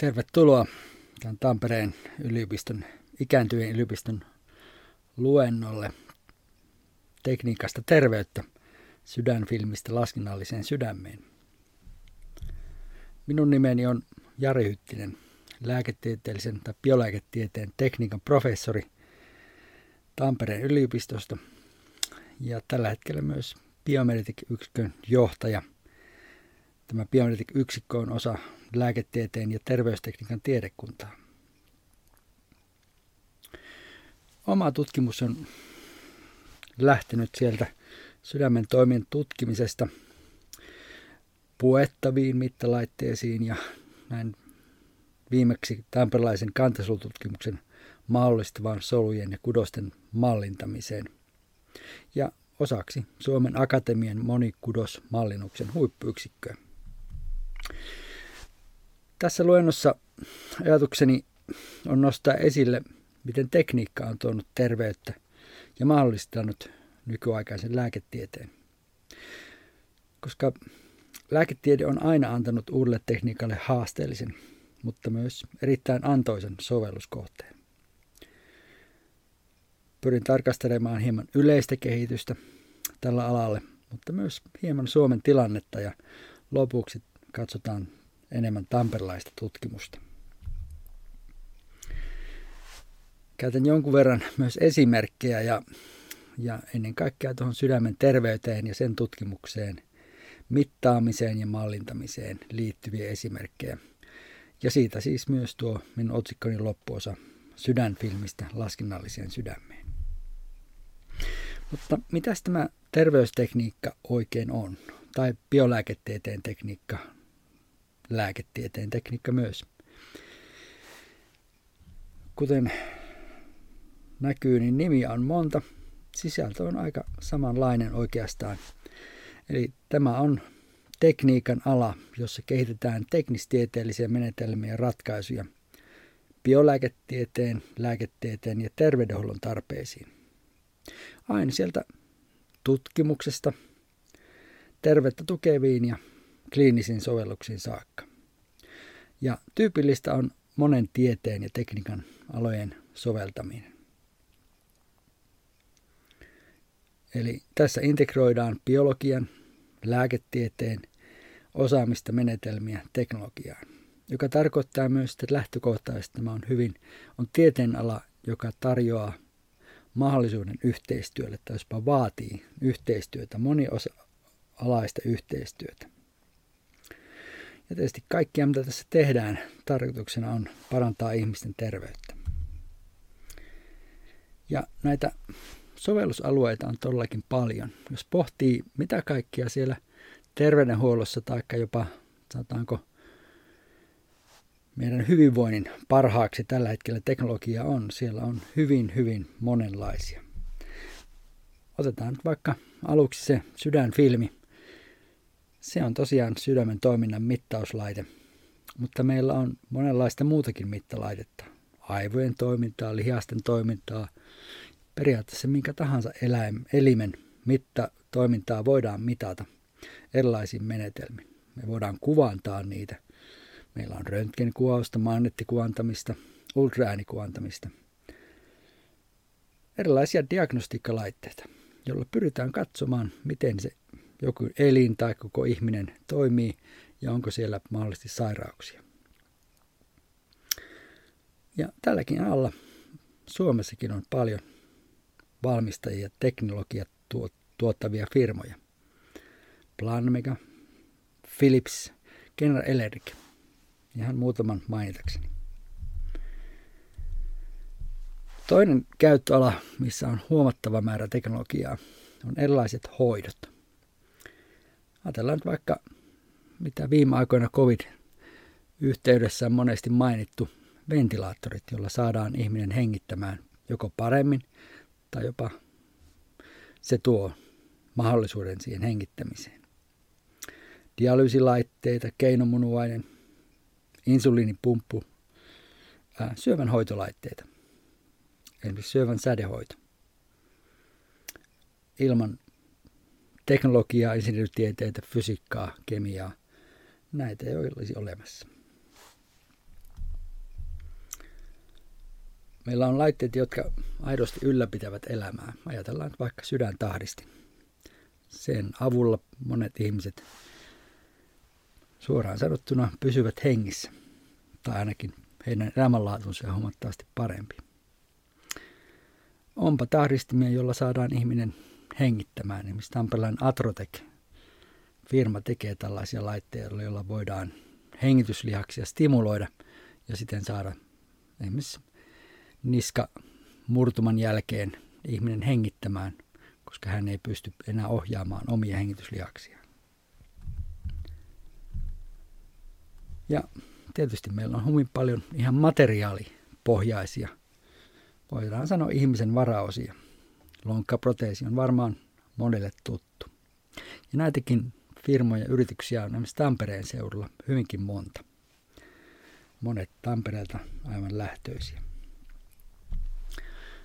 Tervetuloa tämän Tampereen yliopiston, ikääntyvien yliopiston luennolle tekniikasta terveyttä sydänfilmistä laskennalliseen sydämeen. Minun nimeni on Jari Hyttinen, lääketieteellisen tai biolääketieteen tekniikan professori Tampereen yliopistosta ja tällä hetkellä myös Biomeditic-yksikön johtaja. Tämä Biomeditic-yksikkö on osa lääketieteen ja terveystekniikan tiedekuntaa. Oma tutkimus on lähtenyt sieltä sydämen toimien tutkimisesta puettaviin mittalaitteisiin ja näin viimeksi tamperelaisen kantasolututkimuksen mahdollistavan solujen ja kudosten mallintamiseen. Ja osaksi Suomen Akatemian monikudosmallinnuksen huippuyksikköä. Tässä luennossa ajatukseni on nostaa esille, miten tekniikka on tuonut terveyttä ja mahdollistanut nykyaikaisen lääketieteen. Koska lääketiede on aina antanut uudelle tekniikalle haasteellisen, mutta myös erittäin antoisen sovelluskohteen. Pyrin tarkastelemaan hieman yleistä kehitystä tällä alalla, mutta myös hieman Suomen tilannetta ja lopuksi katsotaan enemmän tamperelaista tutkimusta. Käytän jonkun verran myös esimerkkejä ja, ja ennen kaikkea tuohon sydämen terveyteen ja sen tutkimukseen, mittaamiseen ja mallintamiseen liittyviä esimerkkejä. Ja siitä siis myös tuo minun otsikkoni loppuosa sydänfilmistä laskennalliseen sydämeen. Mutta mitä tämä terveystekniikka oikein on? Tai biolääketieteen tekniikka lääketieteen tekniikka myös. Kuten näkyy, niin nimiä on monta. Sisältö on aika samanlainen oikeastaan. Eli tämä on tekniikan ala, jossa kehitetään teknistieteellisiä menetelmiä ja ratkaisuja biolääketieteen, lääketieteen ja terveydenhuollon tarpeisiin. Aina sieltä tutkimuksesta, tervettä tukeviin ja kliinisiin sovelluksiin saakka. Ja tyypillistä on monen tieteen ja tekniikan alojen soveltaminen. Eli tässä integroidaan biologian, lääketieteen, osaamista, menetelmiä teknologiaan, joka tarkoittaa myös, että lähtökohtaisesti tämä on hyvin, on tieteen ala, joka tarjoaa mahdollisuuden yhteistyölle tai jospa vaatii yhteistyötä, monialaista yhteistyötä. Ja tietysti kaikkia, mitä tässä tehdään, tarkoituksena on parantaa ihmisten terveyttä. Ja näitä sovellusalueita on todellakin paljon. Jos pohtii, mitä kaikkia siellä terveydenhuollossa tai jopa, sanotaanko, meidän hyvinvoinnin parhaaksi tällä hetkellä teknologia on, siellä on hyvin, hyvin monenlaisia. Otetaan vaikka aluksi se sydänfilmi. Se on tosiaan sydämen toiminnan mittauslaite, mutta meillä on monenlaista muutakin mittalaitetta. Aivojen toimintaa, lihasten toimintaa, periaatteessa minkä tahansa eläim, elimen mitta, toimintaa voidaan mitata erilaisiin menetelmiin. Me voidaan kuvantaa niitä. Meillä on röntgenkuvausta, magneettikuvantamista, ultraäänikuvantamista. Erilaisia diagnostiikkalaitteita, joilla pyritään katsomaan, miten se joku elin tai koko ihminen toimii ja onko siellä mahdollisesti sairauksia. Ja tälläkin alla Suomessakin on paljon valmistajia teknologia tuottavia firmoja. Planmega, Philips, General Electric, ihan muutaman mainitakseni. Toinen käyttöala, missä on huomattava määrä teknologiaa, on erilaiset hoidot. Ajatellaan nyt vaikka, mitä viime aikoina COVID-yhteydessä on monesti mainittu, ventilaattorit, joilla saadaan ihminen hengittämään joko paremmin tai jopa se tuo mahdollisuuden siihen hengittämiseen. Dialyysilaitteita, keinomunuainen, insuliinipumppu, syövän hoitolaitteita, esimerkiksi syövän sädehoito. Ilman teknologiaa, insinööritieteitä, fysiikkaa, kemiaa. Näitä ei olisi olemassa. Meillä on laitteet, jotka aidosti ylläpitävät elämää. Ajatellaan vaikka sydäntahdisti. Sen avulla monet ihmiset suoraan sanottuna pysyvät hengissä. Tai ainakin heidän elämänlaatunsa on huomattavasti parempi. Onpa tahdistimia, jolla saadaan ihminen hengittämään. Esimerkiksi Tampereen Atrotek firma tekee tällaisia laitteita, joilla voidaan hengityslihaksia stimuloida ja siten saada esimerkiksi niska murtuman jälkeen ihminen hengittämään, koska hän ei pysty enää ohjaamaan omia hengityslihaksia. Ja tietysti meillä on hyvin paljon ihan materiaalipohjaisia, voidaan sanoa ihmisen varaosia. Lonkkaproteesi on varmaan monelle tuttu. Ja näitäkin firmoja ja yrityksiä on esimerkiksi Tampereen seudulla hyvinkin monta. Monet Tampereelta aivan lähtöisiä.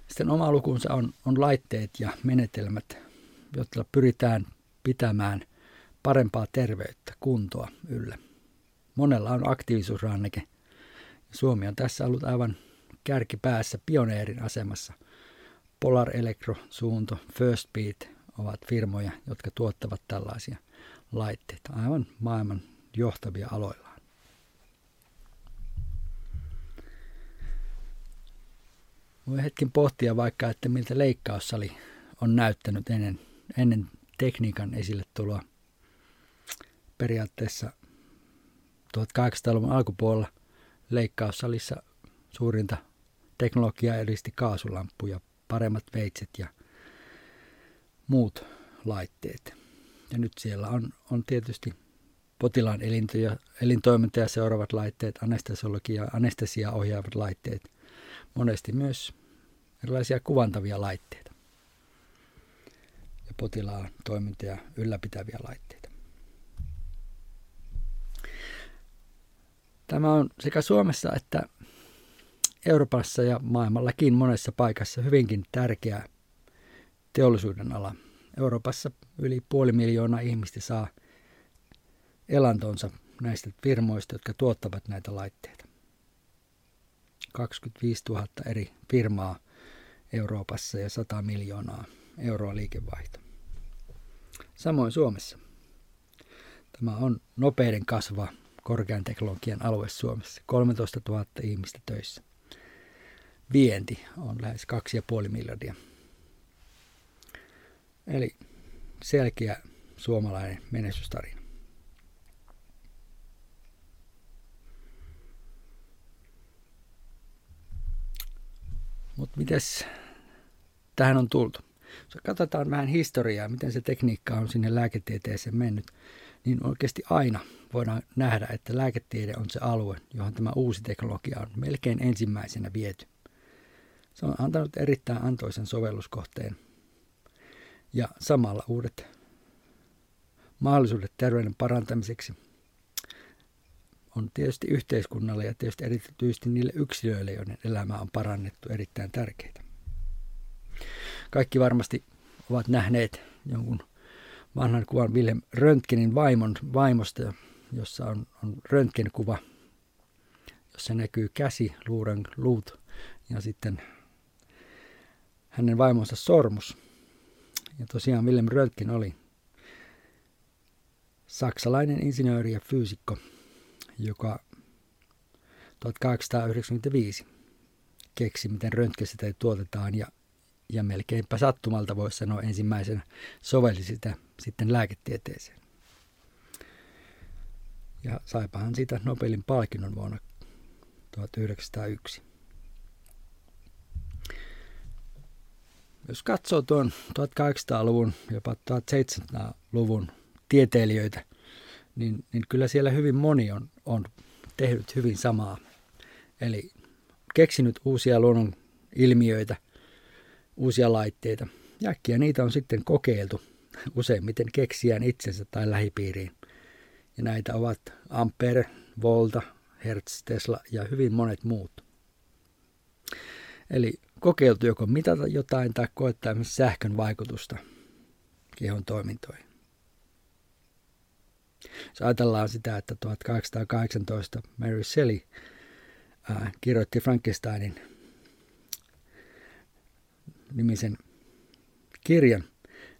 Sitten oma lukunsa on, on laitteet ja menetelmät, joilla pyritään pitämään parempaa terveyttä, kuntoa yllä. Monella on aktiivisuusranneke. Suomi on tässä ollut aivan kärkipäässä pioneerin asemassa. Polar Electro, Suunto, First Beat ovat firmoja, jotka tuottavat tällaisia laitteita aivan maailman johtavia aloillaan. Voi hetken pohtia vaikka, että miltä leikkaussali on näyttänyt ennen, ennen tekniikan esille tuloa. Periaatteessa 1800-luvun alkupuolella leikkaussalissa suurinta teknologiaa edisti kaasulamppu ja paremmat veitset ja muut laitteet. Ja nyt siellä on, on tietysti potilaan elintoja, elintoimintoja seuraavat laitteet, anestesiologia, anestesia ohjaavat laitteet, monesti myös erilaisia kuvantavia laitteita ja potilaan toimintoja ylläpitäviä laitteita. Tämä on sekä Suomessa että Euroopassa ja maailmallakin monessa paikassa hyvinkin tärkeä teollisuuden ala. Euroopassa yli puoli miljoonaa ihmistä saa elantonsa näistä firmoista, jotka tuottavat näitä laitteita. 25 000 eri firmaa Euroopassa ja 100 miljoonaa euroa liikevaihto. Samoin Suomessa. Tämä on nopeiden kasva korkean teknologian alue Suomessa. 13 000 ihmistä töissä vienti on lähes 2,5 miljardia. Eli selkeä suomalainen menestystarina. Mutta mites tähän on tultu? Jos katsotaan vähän historiaa, miten se tekniikka on sinne lääketieteeseen mennyt, niin oikeasti aina voidaan nähdä, että lääketiede on se alue, johon tämä uusi teknologia on melkein ensimmäisenä viety. Se on antanut erittäin antoisen sovelluskohteen ja samalla uudet mahdollisuudet terveyden parantamiseksi on tietysti yhteiskunnalle ja tietysti erityisesti niille yksilöille, joiden elämää on parannettu erittäin tärkeitä. Kaikki varmasti ovat nähneet jonkun vanhan kuvan Wilhelm Röntgenin vaimon, vaimosta, jossa on, on röntgenkuva, jossa näkyy käsi, luuren luut ja sitten hänen vaimonsa sormus. Ja tosiaan Willem Röntgen oli saksalainen insinööri ja fyysikko, joka 1895 keksi, miten röntgensäteet tuotetaan ja, ja melkeinpä sattumalta voisi sanoa ensimmäisenä sovelli sitä sitten lääketieteeseen. Ja saipahan siitä Nobelin palkinnon vuonna 1901. Jos katsoo tuon 1800-luvun, jopa 1700-luvun tieteilijöitä, niin, niin kyllä siellä hyvin moni on, on tehnyt hyvin samaa. Eli keksinyt uusia luonnon ilmiöitä, uusia laitteita. Ja niitä on sitten kokeiltu useimmiten keksijän itsensä tai lähipiiriin. Ja näitä ovat Ampere, Volta, Hertz, Tesla ja hyvin monet muut. Eli kokeiltu joko mitata jotain tai koettaa sähkön vaikutusta kehon toimintoihin. Jos ajatellaan sitä, että 1818 Mary Shelley ää, kirjoitti Frankensteinin nimisen kirjan,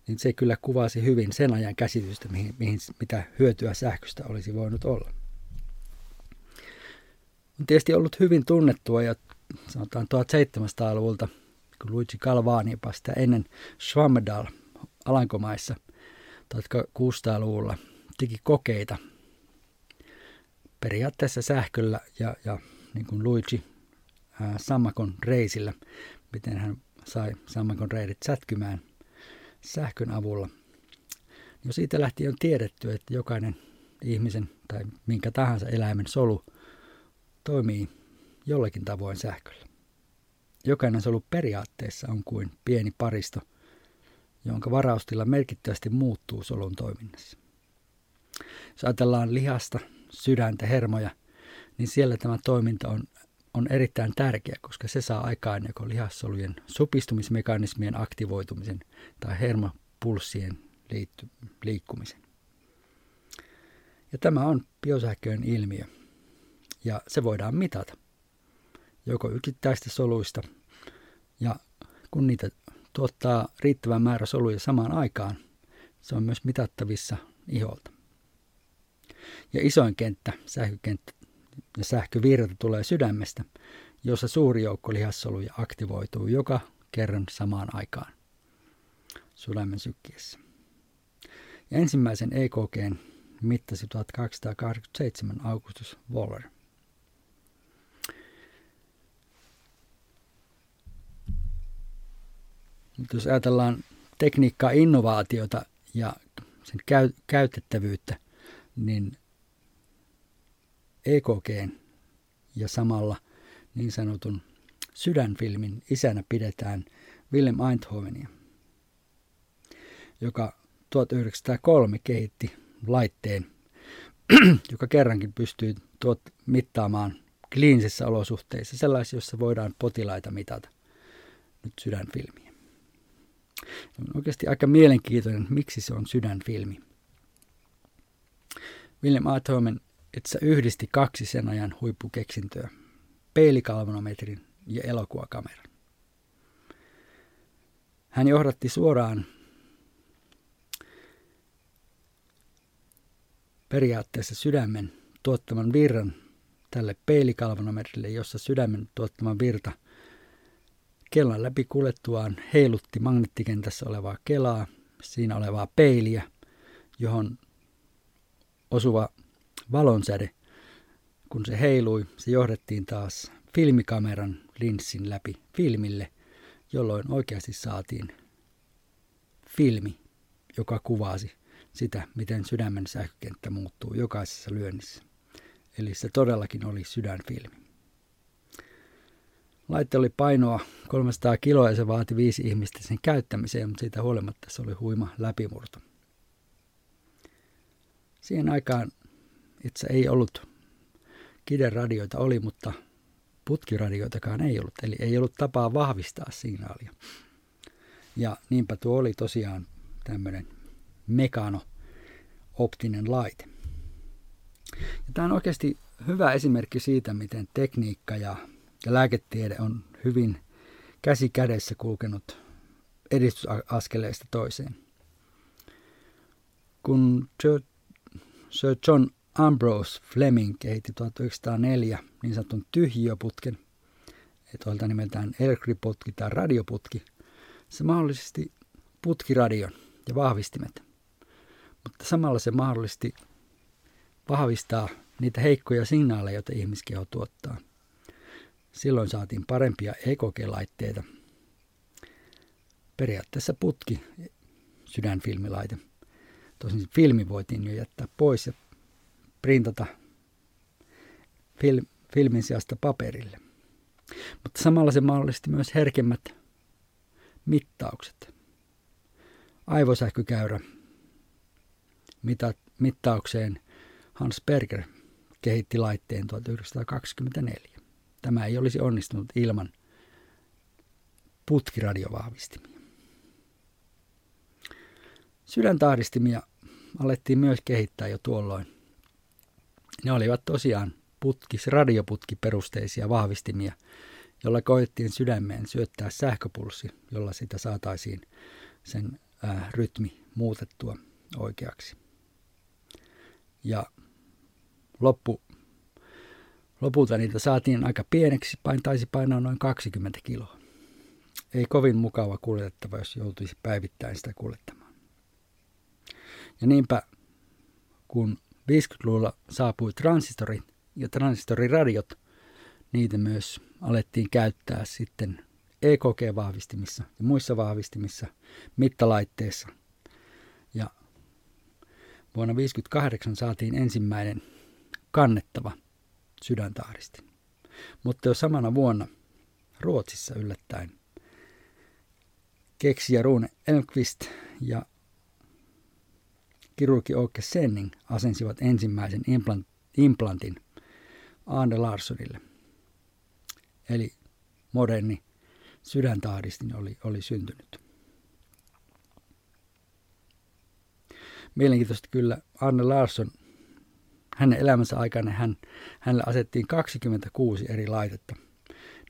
niin se kyllä kuvasi hyvin sen ajan käsitystä, mihin, mihin, mitä hyötyä sähköstä olisi voinut olla. On tietysti ollut hyvin tunnettua ja sanotaan 1700-luvulta, kun Luigi Galvani sitä ennen Schwammedal Alankomaissa 1600-luvulla teki kokeita periaatteessa sähköllä ja, ja niin kuin Luigi ää, sammakon reisillä, miten hän sai sammakon reidet sätkymään sähkön avulla. Jo siitä lähtien on tiedetty, että jokainen ihmisen tai minkä tahansa eläimen solu toimii jollakin tavoin sähköllä. Jokainen solu periaatteessa on kuin pieni paristo, jonka varaustila merkittävästi muuttuu solun toiminnassa. Jos ajatellaan lihasta, sydäntä, hermoja, niin siellä tämä toiminta on, on erittäin tärkeä, koska se saa aikaan joko lihassolujen supistumismekanismien aktivoitumisen tai hermopulssien liitty, liikkumisen. Ja tämä on biosähköön ilmiö, ja se voidaan mitata joko yksittäistä soluista, ja kun niitä tuottaa riittävän määrä soluja samaan aikaan, se on myös mitattavissa iholta. Ja isoin kenttä, sähkökenttä ja sähkövirta tulee sydämestä, jossa suuri joukko lihassoluja aktivoituu joka kerran samaan aikaan sydämen sykkiessä. Ja ensimmäisen EKGn mittasi 1287 Augustus Waller. Mutta jos ajatellaan tekniikkaa, innovaatiota ja sen käy, käytettävyyttä, niin EKG ja samalla niin sanotun sydänfilmin isänä pidetään Willem Einthovenia, joka 1903 kehitti laitteen, joka kerrankin pystyy tuot mittaamaan kliinisissä olosuhteissa, sellaisissa, joissa voidaan potilaita mitata nyt sydänfilmiä. On oikeasti aika mielenkiintoinen, miksi se on sydänfilmi. William Atomen itse yhdisti kaksi sen ajan huippukeksintöä, peilikalvonometrin ja elokuvakameran. Hän johdatti suoraan periaatteessa sydämen tuottaman virran tälle peilikalvonometrille, jossa sydämen tuottama virta kellan läpi kuljettuaan heilutti magneettikentässä olevaa kelaa, siinä olevaa peiliä, johon osuva valonsäde, kun se heilui, se johdettiin taas filmikameran linssin läpi filmille, jolloin oikeasti saatiin filmi, joka kuvasi sitä, miten sydämen sähkökenttä muuttuu jokaisessa lyönnissä. Eli se todellakin oli sydänfilmi. Laite oli painoa 300 kiloa ja se vaati viisi ihmistä sen käyttämiseen, mutta siitä huolimatta se oli huima läpimurto. Siihen aikaan itse ei ollut kideradioita oli, mutta putkiradioitakaan ei ollut. Eli ei ollut tapaa vahvistaa signaalia. Ja niinpä tuo oli tosiaan tämmöinen mekano-optinen laite. Ja tämä on oikeasti hyvä esimerkki siitä, miten tekniikka ja, ja lääketiede on hyvin käsi kädessä kulkenut edistysaskeleesta toiseen. Kun Sir John Ambrose Fleming kehitti 1904 niin sanotun tyhjiöputken, toilta nimeltään elektriputki tai radioputki. Se mahdollisesti putkiradion ja vahvistimet, mutta samalla se mahdollisesti vahvistaa niitä heikkoja signaaleja, joita ihmiskeho tuottaa. Silloin saatiin parempia EKG-laitteita. Periaatteessa putki, sydänfilmilaite. Tosin filmi voitiin jo jättää pois ja printata fil, filmin sijasta paperille. Mutta samalla se mahdollisti myös herkemmät mittaukset. Aivosähkökäyrä mita, mittaukseen Hans Berger kehitti laitteen 1924. Tämä ei olisi onnistunut ilman putkiradiovahvistimia. Sydäntahdistimia alettiin myös kehittää jo tuolloin ne olivat tosiaan putkis, radioputkiperusteisia vahvistimia, jolla koettiin sydämeen syöttää sähköpulssi, jolla sitä saataisiin sen ää, rytmi muutettua oikeaksi. Ja loppu, lopulta niitä saatiin aika pieneksi, pain, taisi painaa noin 20 kiloa. Ei kovin mukava kuljettava, jos joutuisi päivittäin sitä kuljettamaan. Ja niinpä, kun 50-luvulla saapui transistorit ja transistoriradiot, niitä myös alettiin käyttää sitten EKG-vahvistimissa ja muissa vahvistimissa, mittalaitteissa. Ja vuonna 1958 saatiin ensimmäinen kannettava sydäntahdisti. Mutta jo samana vuonna Ruotsissa yllättäen keksijä Rune Elmqvist ja kirurgi Åke Senning asensivat ensimmäisen implant, implantin Aande Larssonille. Eli moderni sydäntahdistin oli, oli syntynyt. Mielenkiintoista kyllä Arne Larsson, hänen elämänsä aikana hän, hänelle asettiin 26 eri laitetta.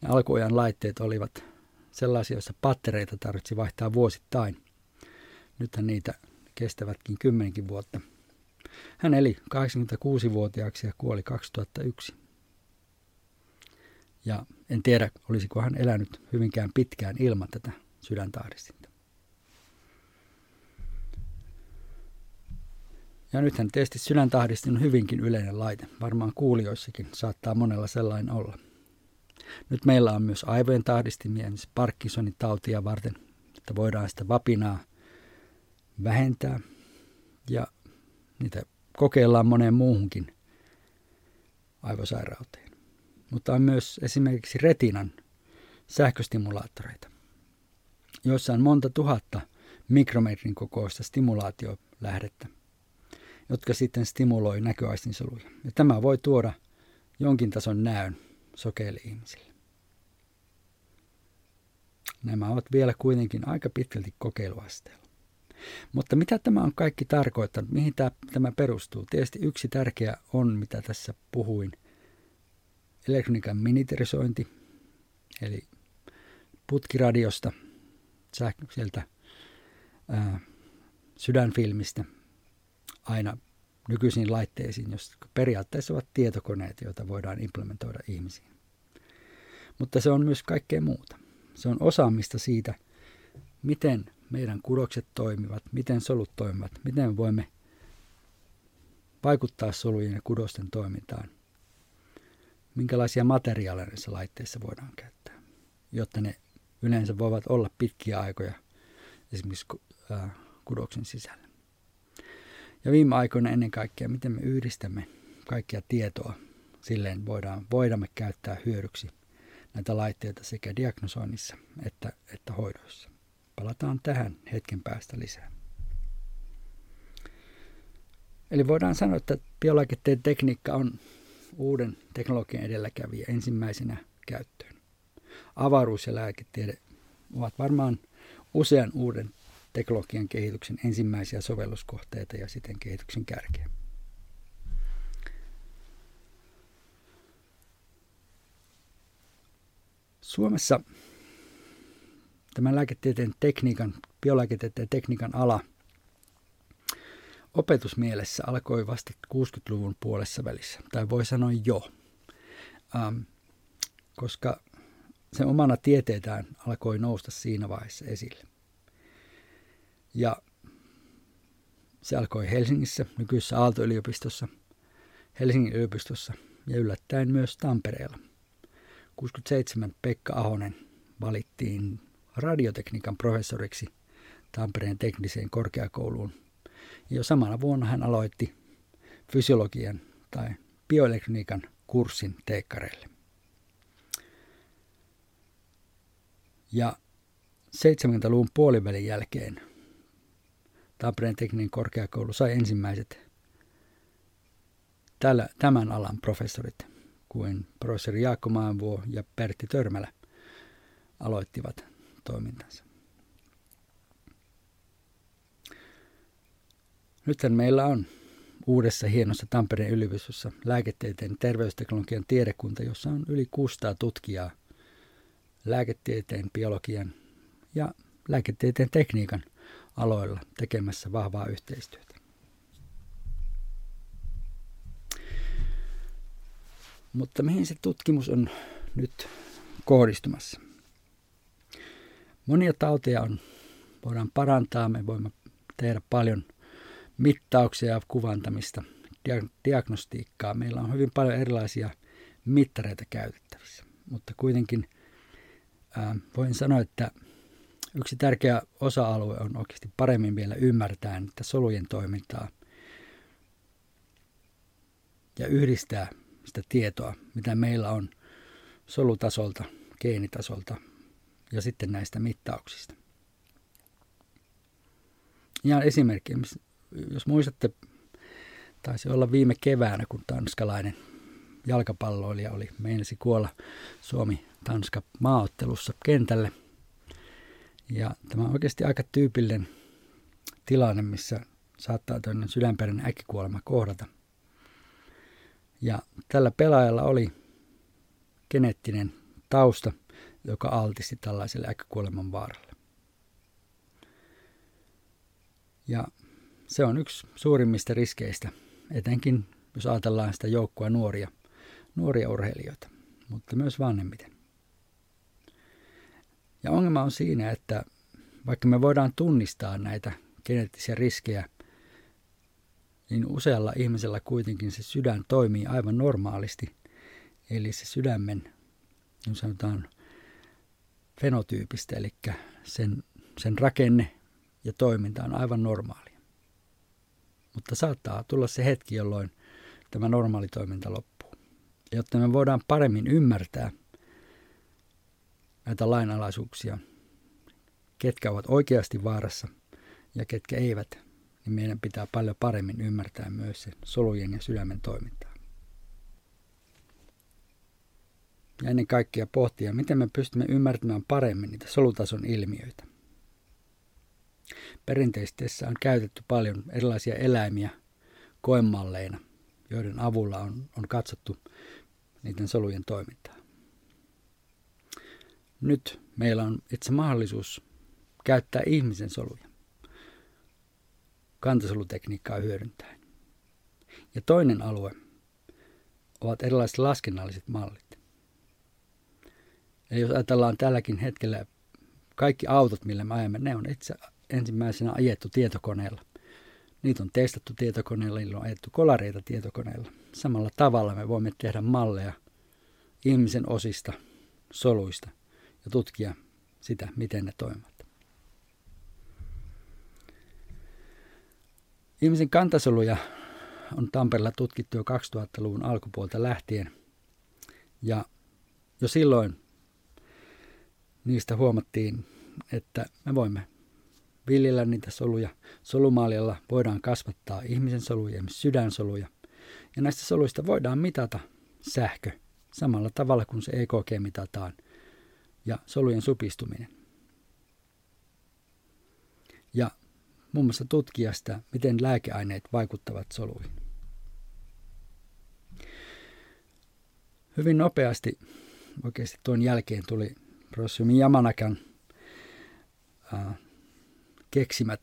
Ne alkuajan laitteet olivat sellaisia, joissa pattereita tarvitsi vaihtaa vuosittain. Nythän niitä kestävätkin kymmenenkin vuotta. Hän eli 86-vuotiaaksi ja kuoli 2001. Ja en tiedä, olisiko hän elänyt hyvinkään pitkään ilman tätä sydäntahdistinta. Ja nythän tietysti sydäntahdistin on hyvinkin yleinen laite. Varmaan kuulijoissakin saattaa monella sellainen olla. Nyt meillä on myös aivojen tahdistimia, esimerkiksi Parkinsonin tautia varten, että voidaan sitä vapinaa vähentää. Ja niitä kokeillaan moneen muuhunkin aivosairauteen. Mutta on myös esimerkiksi retinan sähköstimulaattoreita, joissa on monta tuhatta mikrometrin kokoista stimulaatiolähdettä, jotka sitten stimuloi näköaistinsoluja. Ja tämä voi tuoda jonkin tason näön sokeille ihmisille. Nämä ovat vielä kuitenkin aika pitkälti kokeiluasteella. Mutta mitä tämä on kaikki tarkoittanut? Mihin tämä, perustuu? Tietysti yksi tärkeä on, mitä tässä puhuin. Elektroniikan miniterisointi, eli putkiradiosta, sieltä ää, sydänfilmistä aina nykyisiin laitteisiin, jotka periaatteessa ovat tietokoneet, joita voidaan implementoida ihmisiin. Mutta se on myös kaikkea muuta. Se on osaamista siitä, miten meidän kudokset toimivat, miten solut toimivat, miten me voimme vaikuttaa solujen ja kudosten toimintaan, minkälaisia materiaaleja näissä laitteissa voidaan käyttää, jotta ne yleensä voivat olla pitkiä aikoja esimerkiksi kudoksen sisällä. Ja viime aikoina ennen kaikkea, miten me yhdistämme kaikkia tietoa, silleen voidaan, voidaan käyttää hyödyksi näitä laitteita sekä diagnosoinnissa että, että hoidoissa. Palataan tähän hetken päästä lisää. Eli voidaan sanoa, että biologitteen tekniikka on uuden teknologian edelläkävijä ensimmäisenä käyttöön. Avaruus ja lääketiede ovat varmaan usean uuden teknologian kehityksen ensimmäisiä sovelluskohteita ja siten kehityksen kärkeä. Suomessa tämän lääketieteen tekniikan, biolääketieteen tekniikan ala opetusmielessä alkoi vasta 60-luvun puolessa välissä, tai voi sanoa jo, ähm, koska se omana tieteetään alkoi nousta siinä vaiheessa esille. Ja se alkoi Helsingissä, nykyisessä Aalto-yliopistossa, Helsingin yliopistossa ja yllättäen myös Tampereella. 67 Pekka Ahonen valittiin radiotekniikan professoriksi Tampereen tekniseen korkeakouluun. Ja jo samana vuonna hän aloitti fysiologian tai bioelektroniikan kurssin teekkareille. Ja 70-luvun puolivälin jälkeen Tampereen tekninen korkeakoulu sai ensimmäiset tällä, tämän alan professorit, kuin professori Jaakko Maanvuo ja Pertti Törmälä aloittivat toimintansa. Nythän meillä on uudessa hienossa Tampereen yliopistossa lääketieteen terveysteknologian tiedekunta, jossa on yli 600 tutkijaa lääketieteen, biologian ja lääketieteen tekniikan aloilla tekemässä vahvaa yhteistyötä. Mutta mihin se tutkimus on nyt kohdistumassa? Monia tauteja on, voidaan parantaa, me voimme tehdä paljon mittauksia ja kuvantamista, diagnostiikkaa. Meillä on hyvin paljon erilaisia mittareita käytettävissä, mutta kuitenkin ää, voin sanoa, että yksi tärkeä osa-alue on oikeasti paremmin vielä ymmärtää että solujen toimintaa ja yhdistää sitä tietoa, mitä meillä on solutasolta, geenitasolta ja sitten näistä mittauksista. Ihan esimerkki, jos muistatte, taisi olla viime keväänä, kun tanskalainen jalkapalloilija oli meinasi kuolla Suomi-Tanska maaottelussa kentälle. Ja tämä on oikeasti aika tyypillinen tilanne, missä saattaa tämmöinen sydänperäinen äkkikuolema kohdata. Ja tällä pelaajalla oli geneettinen tausta, joka altisti tällaiselle äkkikuoleman vaaralle. Ja se on yksi suurimmista riskeistä, etenkin jos ajatellaan sitä joukkoa nuoria, nuoria urheilijoita, mutta myös vanhemmiten. Ja ongelma on siinä, että vaikka me voidaan tunnistaa näitä geneettisiä riskejä, niin usealla ihmisellä kuitenkin se sydän toimii aivan normaalisti. Eli se sydämen, niin sanotaan, fenotyypistä, eli sen, sen rakenne ja toiminta on aivan normaalia. Mutta saattaa tulla se hetki, jolloin tämä normaali toiminta loppuu. Jotta me voidaan paremmin ymmärtää näitä lainalaisuuksia, ketkä ovat oikeasti vaarassa ja ketkä eivät, niin meidän pitää paljon paremmin ymmärtää myös se solujen ja sydämen toimintaa. Ja ennen kaikkea pohtia, miten me pystymme ymmärtämään paremmin niitä solutason ilmiöitä. Perinteisesti on käytetty paljon erilaisia eläimiä koemalleina, joiden avulla on, on katsottu niiden solujen toimintaa. Nyt meillä on itse mahdollisuus käyttää ihmisen soluja kantasolutekniikkaa hyödyntäen. Ja toinen alue ovat erilaiset laskennalliset mallit. Eli jos ajatellaan tälläkin hetkellä kaikki autot, millä me ajamme, ne on itse ensimmäisenä ajettu tietokoneella. Niitä on testattu tietokoneella, niillä on ajettu kolareita tietokoneella. Samalla tavalla me voimme tehdä malleja ihmisen osista, soluista ja tutkia sitä, miten ne toimivat. Ihmisen kantasoluja on Tampereella tutkittu jo 2000-luvun alkupuolta lähtien. Ja jo silloin niistä huomattiin, että me voimme viljellä niitä soluja. Solumaaljalla voidaan kasvattaa ihmisen soluja ja sydänsoluja. Ja näistä soluista voidaan mitata sähkö samalla tavalla kuin se EKG mitataan ja solujen supistuminen. Ja muun muassa tutkia sitä, miten lääkeaineet vaikuttavat soluihin. Hyvin nopeasti oikeasti tuon jälkeen tuli professori Yamanakan äh, keksimät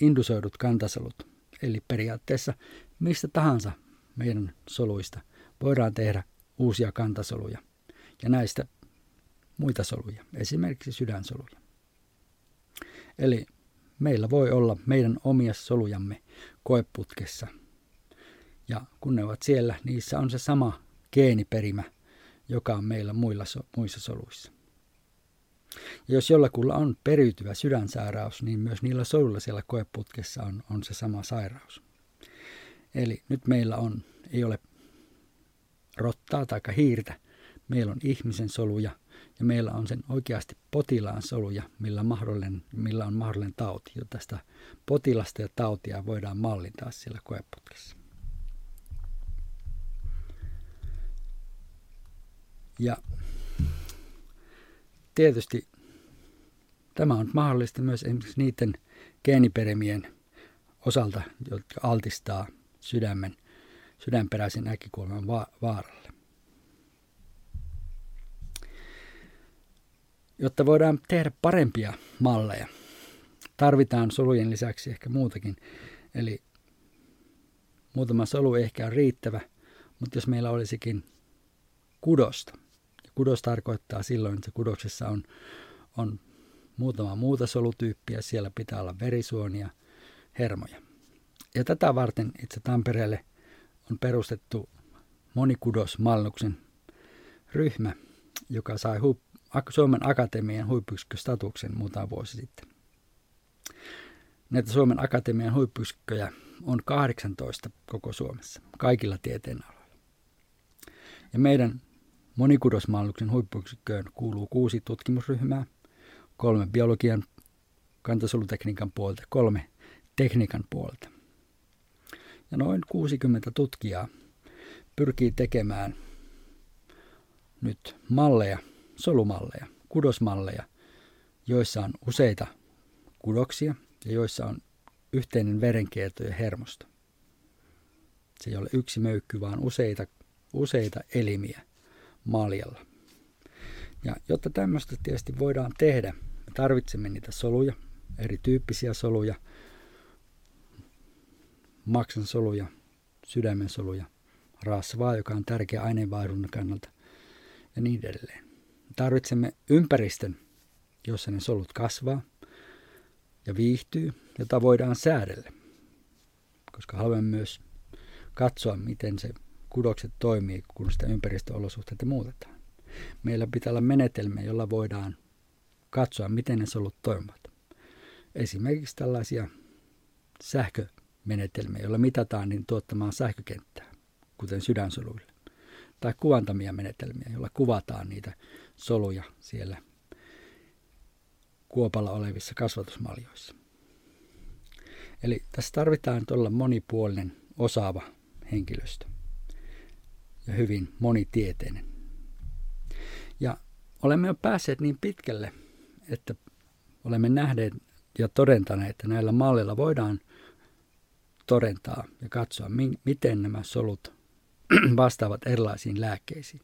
indusoidut kantasolut. Eli periaatteessa mistä tahansa meidän soluista voidaan tehdä uusia kantasoluja ja näistä muita soluja, esimerkiksi sydänsoluja. Eli meillä voi olla meidän omia solujamme koeputkessa. Ja kun ne ovat siellä, niissä on se sama geeniperimä, joka on meillä muilla, muissa soluissa. Ja jos jollakulla on periytyvä sydänsairaus, niin myös niillä soluilla siellä koeputkessa on, on se sama sairaus. Eli nyt meillä on, ei ole rottaa tai hiirtä, meillä on ihmisen soluja ja meillä on sen oikeasti potilaan soluja, millä, mahdollinen, millä on mahdollinen tauti. Jo tästä potilasta ja tautia voidaan mallintaa siellä koeputkessa. Ja tietysti tämä on mahdollista myös esimerkiksi niiden geeniperimien osalta, jotka altistaa sydämen, sydänperäisen äkkikuoleman va- vaaralle. Jotta voidaan tehdä parempia malleja, tarvitaan solujen lisäksi ehkä muutakin. Eli muutama solu ehkä ole riittävä, mutta jos meillä olisikin kudosta, ja kudos tarkoittaa silloin, että kudoksessa on, on muutama muuta solutyyppiä, siellä pitää olla verisuonia, hermoja. Ja tätä varten itse Tampereelle on perustettu monikudosmalluksen ryhmä, joka sai huip- Suomen Akatemian huippuyksikköstatuksen muutama vuosi sitten. Näitä Suomen Akatemian huippuyksikköjä on 18 koko Suomessa, kaikilla tieteenaloilla. Ja meidän monikudosmalluksen huippuyksikköön kuuluu kuusi tutkimusryhmää, kolme biologian kantasolutekniikan puolta, kolme tekniikan puolta. Ja noin 60 tutkijaa pyrkii tekemään nyt malleja, solumalleja, kudosmalleja, joissa on useita kudoksia ja joissa on yhteinen verenkierto ja hermosto. Se ei ole yksi möykky, vaan useita, useita elimiä maljalla. Ja jotta tämmöistä tietysti voidaan tehdä, me tarvitsemme niitä soluja, erityyppisiä soluja, maksan soluja, sydämen soluja, rasvaa, joka on tärkeä aineenvaihdunnan kannalta ja niin edelleen. Tarvitsemme ympäristön, jossa ne solut kasvaa ja viihtyy, jota voidaan säädellä, koska haluamme myös katsoa, miten se kudokset toimii, kun sitä ympäristöolosuhteita muutetaan. Meillä pitää olla menetelmä, jolla voidaan katsoa, miten ne solut toimivat. Esimerkiksi tällaisia sähkömenetelmiä, joilla mitataan niin tuottamaan sähkökenttää, kuten sydänsoluille. Tai kuvantamia menetelmiä, joilla kuvataan niitä soluja siellä kuopalla olevissa kasvatusmaljoissa. Eli tässä tarvitaan tuolla monipuolinen, osaava henkilöstö ja hyvin monitieteinen. Ja olemme jo päässeet niin pitkälle, että olemme nähneet ja todentaneet, että näillä malleilla voidaan todentaa ja katsoa, miten nämä solut vastaavat erilaisiin lääkkeisiin.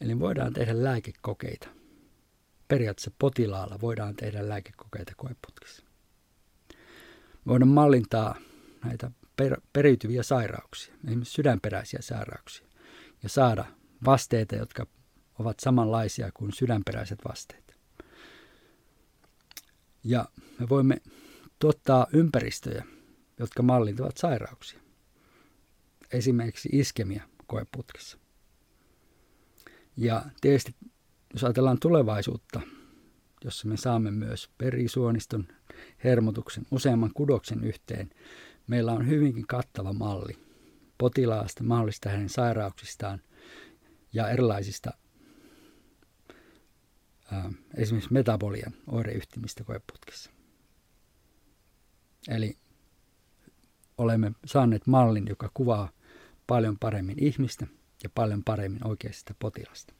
Eli voidaan tehdä lääkekokeita. Periaatteessa potilaalla voidaan tehdä lääkekokeita koeputkissa. Voidaan mallintaa näitä per, periytyviä sairauksia, esimerkiksi sydänperäisiä sairauksia, ja saada vasteita, jotka ovat samanlaisia kuin sydänperäiset vasteet. Ja me voimme tuottaa ympäristöjä, jotka mallintavat sairauksia. Esimerkiksi iskemia koeputkissa. Ja tietysti, jos ajatellaan tulevaisuutta, jossa me saamme myös perisuoniston hermotuksen useamman kudoksen yhteen, meillä on hyvinkin kattava malli potilaasta, mahdollista hänen sairauksistaan ja erilaisista ää, esimerkiksi metabolian oireyhtymistä koeputkissa. Eli olemme saaneet mallin, joka kuvaa paljon paremmin ihmistä ja paljon paremmin oikeasta potilasta.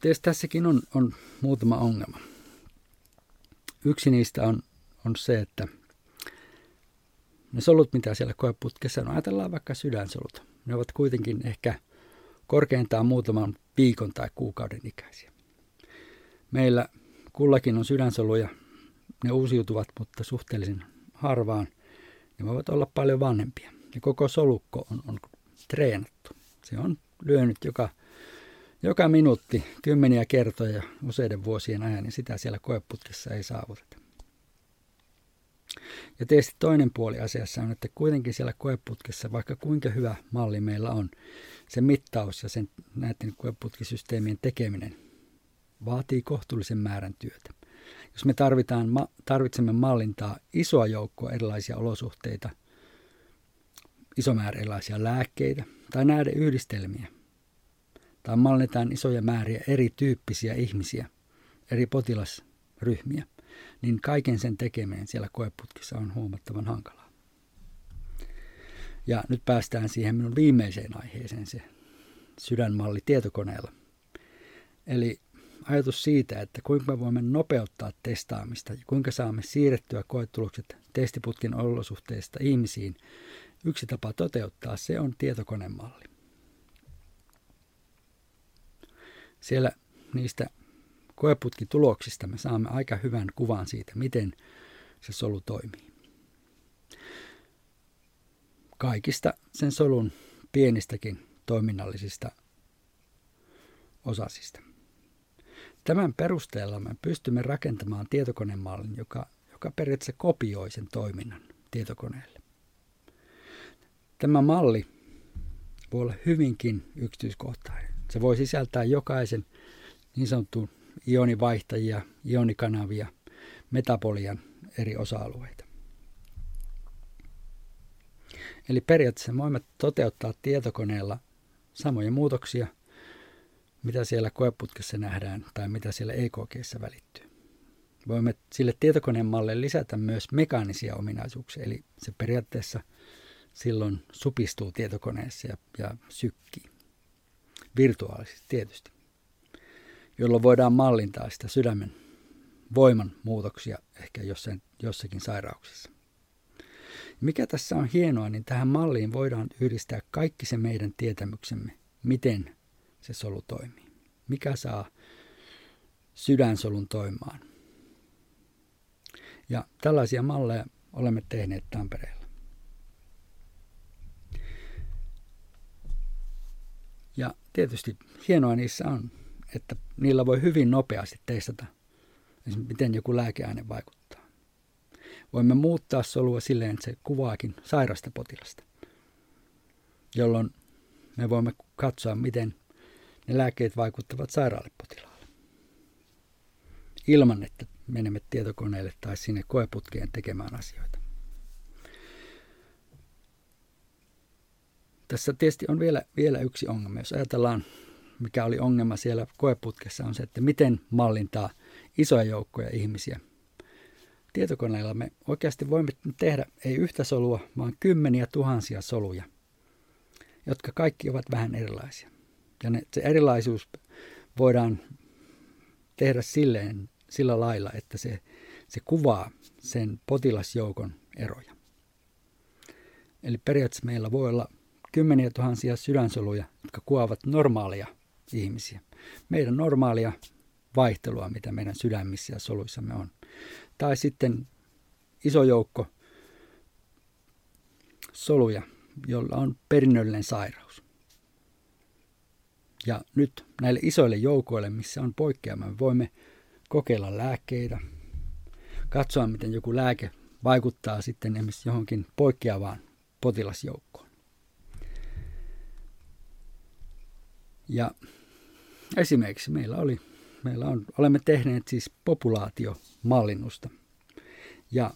Tietysti tässäkin on, on muutama ongelma. Yksi niistä on, on se, että ne solut, mitä siellä koeputkessa on, ajatellaan vaikka sydänsolut. Ne ovat kuitenkin ehkä korkeintaan muutaman viikon tai kuukauden ikäisiä. Meillä kullakin on sydänsoluja, ne uusiutuvat, mutta suhteellisen harvaan. Ne voivat olla paljon vanhempia. Ja koko solukko on, on treenattu. Se on lyönyt joka, joka minuutti kymmeniä kertoja useiden vuosien ajan, niin sitä siellä koeputkessa ei saavuteta. Ja tietysti toinen puoli asiassa on, että kuitenkin siellä koeputkessa, vaikka kuinka hyvä malli meillä on, se mittaus ja sen näiden koeputkisysteemien tekeminen vaatii kohtuullisen määrän työtä. Jos me tarvitaan, tarvitsemme mallintaa isoa joukkoa erilaisia olosuhteita, iso määrä erilaisia lääkkeitä tai näiden yhdistelmiä, tai mallinnetaan isoja määriä erityyppisiä ihmisiä, eri potilasryhmiä, niin kaiken sen tekeminen siellä koeputkissa on huomattavan hankalaa. Ja nyt päästään siihen minun viimeiseen aiheeseen, se sydänmalli tietokoneella. Eli ajatus siitä, että kuinka me voimme nopeuttaa testaamista ja kuinka saamme siirrettyä koetulokset testiputkin olosuhteista ihmisiin. Yksi tapa toteuttaa se on tietokonemalli. Siellä niistä koeputkituloksista me saamme aika hyvän kuvan siitä, miten se solu toimii. Kaikista sen solun pienistäkin toiminnallisista osasista. Tämän perusteella me pystymme rakentamaan tietokonemallin, joka, joka periaatteessa kopioi sen toiminnan tietokoneelle. Tämä malli voi olla hyvinkin yksityiskohtainen. Se voi sisältää jokaisen niin sanottu ionivaihtajia, ionikanavia, metabolian eri osa-alueita. Eli periaatteessa voimme toteuttaa tietokoneella samoja muutoksia, mitä siellä koeputkessa nähdään tai mitä siellä EKGssä välittyy. Voimme sille tietokoneen malle lisätä myös mekaanisia ominaisuuksia, eli se periaatteessa silloin supistuu tietokoneessa ja, ja sykkii. Virtuaalisesti tietysti, jolloin voidaan mallintaa sitä sydämen voiman muutoksia ehkä jossain, jossakin sairauksissa. Mikä tässä on hienoa, niin tähän malliin voidaan yhdistää kaikki se meidän tietämyksemme, miten se solu toimii. Mikä saa sydänsolun toimimaan. Ja tällaisia malleja olemme tehneet Tampereella. Ja tietysti hienoa niissä on, että niillä voi hyvin nopeasti testata, miten joku lääkeaine vaikuttaa. Voimme muuttaa solua silleen, että se kuvaakin sairasta potilasta, jolloin me voimme katsoa, miten ne lääkkeet vaikuttavat sairaalle potilaalle. Ilman, että menemme tietokoneelle tai sinne koeputkeen tekemään asioita. Tässä tietysti on vielä, vielä yksi ongelma. Jos ajatellaan, mikä oli ongelma siellä koeputkessa, on se, että miten mallintaa isoja joukkoja ihmisiä. Tietokoneella me oikeasti voimme tehdä ei yhtä solua, vaan kymmeniä tuhansia soluja, jotka kaikki ovat vähän erilaisia. Ja ne, se erilaisuus voidaan tehdä silleen, sillä lailla, että se, se kuvaa sen potilasjoukon eroja. Eli periaatteessa meillä voi olla kymmeniä tuhansia sydänsoluja, jotka kuvaavat normaaleja ihmisiä. Meidän normaalia vaihtelua, mitä meidän sydämissä ja soluissamme on. Tai sitten iso joukko soluja, jolla on perinnöllinen sairaus. Ja nyt näille isoille joukoille, missä on poikkeama, me voimme kokeilla lääkkeitä, katsoa miten joku lääke vaikuttaa sitten esimerkiksi johonkin poikkeavaan potilasjoukkoon. Ja esimerkiksi meillä oli, meillä on, olemme tehneet siis populaatiomallinnusta ja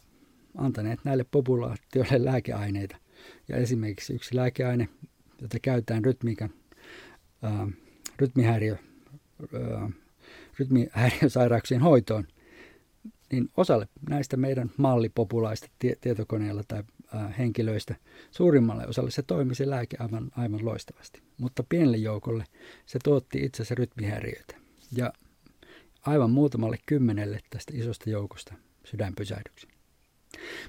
antaneet näille populaatioille lääkeaineita. Ja esimerkiksi yksi lääkeaine, jota käytetään rytmiikan rytmihäiriö, ää, rytmihäiriösairauksien hoitoon, niin osalle näistä meidän mallipopulaista tie- tietokoneella tai henkilöistä suurimmalle osalle se toimi se lääke aivan, aivan loistavasti. Mutta pienelle joukolle se tuotti itse asiassa rytmihäiriöitä. Ja aivan muutamalle kymmenelle tästä isosta joukosta sydänpysähdyksen.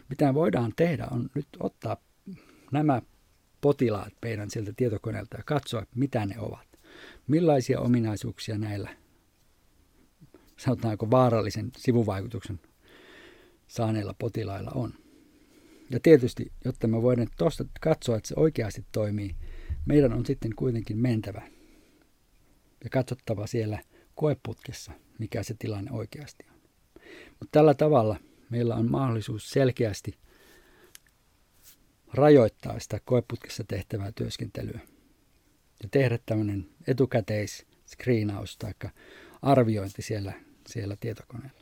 Mitä voidaan tehdä on nyt ottaa nämä potilaat meidän sieltä tietokoneelta ja katsoa, mitä ne ovat. Millaisia ominaisuuksia näillä, sanotaanko vaarallisen sivuvaikutuksen saaneilla potilailla on. Ja tietysti, jotta me voidaan tuosta katsoa, että se oikeasti toimii, meidän on sitten kuitenkin mentävä ja katsottava siellä koeputkessa, mikä se tilanne oikeasti on. Mutta tällä tavalla meillä on mahdollisuus selkeästi – rajoittaa sitä koeputkessa tehtävää työskentelyä ja tehdä tämmöinen etukäteis-screenaus tai arviointi siellä, siellä tietokoneella.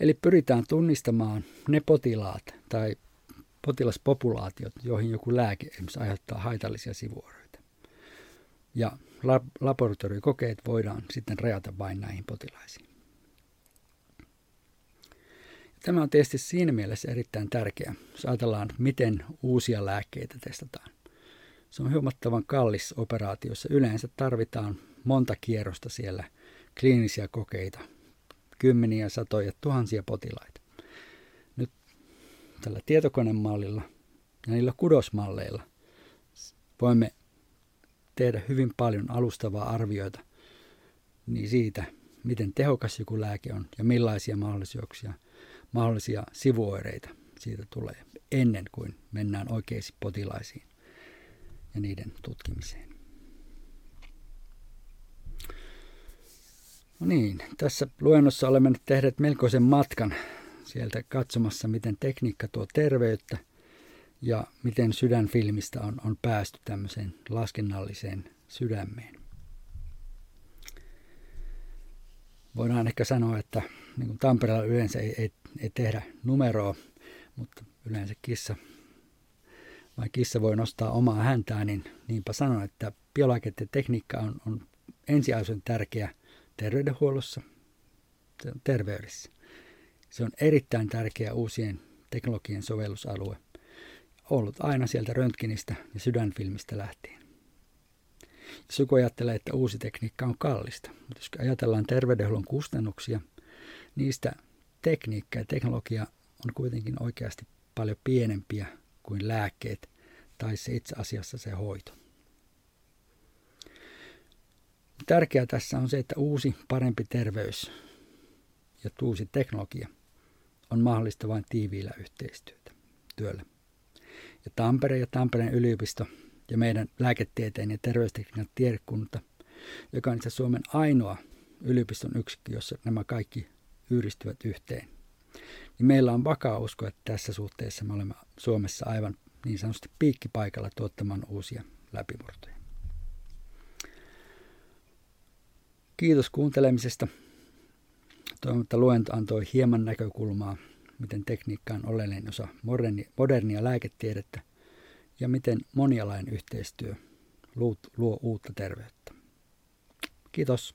Eli pyritään tunnistamaan ne potilaat tai potilaspopulaatiot, joihin joku lääke esimerkiksi aiheuttaa haitallisia sivuoireita. Ja laboratoriokokeet voidaan sitten rajata vain näihin potilaisiin. Tämä on tietysti siinä mielessä erittäin tärkeä, jos ajatellaan, miten uusia lääkkeitä testataan. Se on huomattavan kallis operaatio, jossa yleensä tarvitaan monta kierrosta siellä kliinisiä kokeita, kymmeniä, satoja, tuhansia potilaita. Nyt tällä tietokonemallilla ja niillä kudosmalleilla voimme tehdä hyvin paljon alustavaa arvioita niin siitä, miten tehokas joku lääke on ja millaisia mahdollisuuksia, mahdollisia sivuoireita siitä tulee ennen kuin mennään oikeisiin potilaisiin ja niiden tutkimiseen. No niin, tässä luennossa olemme nyt tehneet melkoisen matkan sieltä katsomassa, miten tekniikka tuo terveyttä ja miten sydänfilmistä on, on päästy tämmöiseen laskennalliseen sydämeen. Voidaan ehkä sanoa, että niin kuin Tampereella yleensä ei, ei, ei tehdä numeroa, mutta yleensä kissa, vai kissa voi nostaa omaa häntää, niin niinpä sanon, että biologinen tekniikka on, on ensiarvoisen tärkeä terveydenhuollossa, terveydessä. Se on erittäin tärkeä uusien teknologien sovellusalue. Ollut aina sieltä röntgenistä ja sydänfilmistä lähtien. Jos joku ajattelee, että uusi tekniikka on kallista, mutta jos ajatellaan terveydenhuollon kustannuksia, niistä tekniikka ja teknologia on kuitenkin oikeasti paljon pienempiä kuin lääkkeet tai se itse asiassa se hoito. Tärkeää tässä on se, että uusi parempi terveys ja uusi teknologia on mahdollista vain tiiviillä yhteistyötä työllä. Ja Tampere ja Tampereen yliopisto ja meidän lääketieteen ja terveystekniikan tiedekunta, joka on itse Suomen ainoa yliopiston yksikkö, jossa nämä kaikki yhdistyvät yhteen. Niin meillä on vakaa usko, että tässä suhteessa me olemme Suomessa aivan niin sanotusti piikkipaikalla tuottamaan uusia läpimurtoja. Kiitos kuuntelemisesta. Toivon, että luento antoi hieman näkökulmaa, miten tekniikka on oleellinen osa modernia lääketiedettä ja miten monialainen yhteistyö luo uutta terveyttä. Kiitos.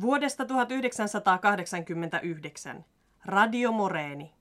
Vuodesta 1989 Radio Moreeni.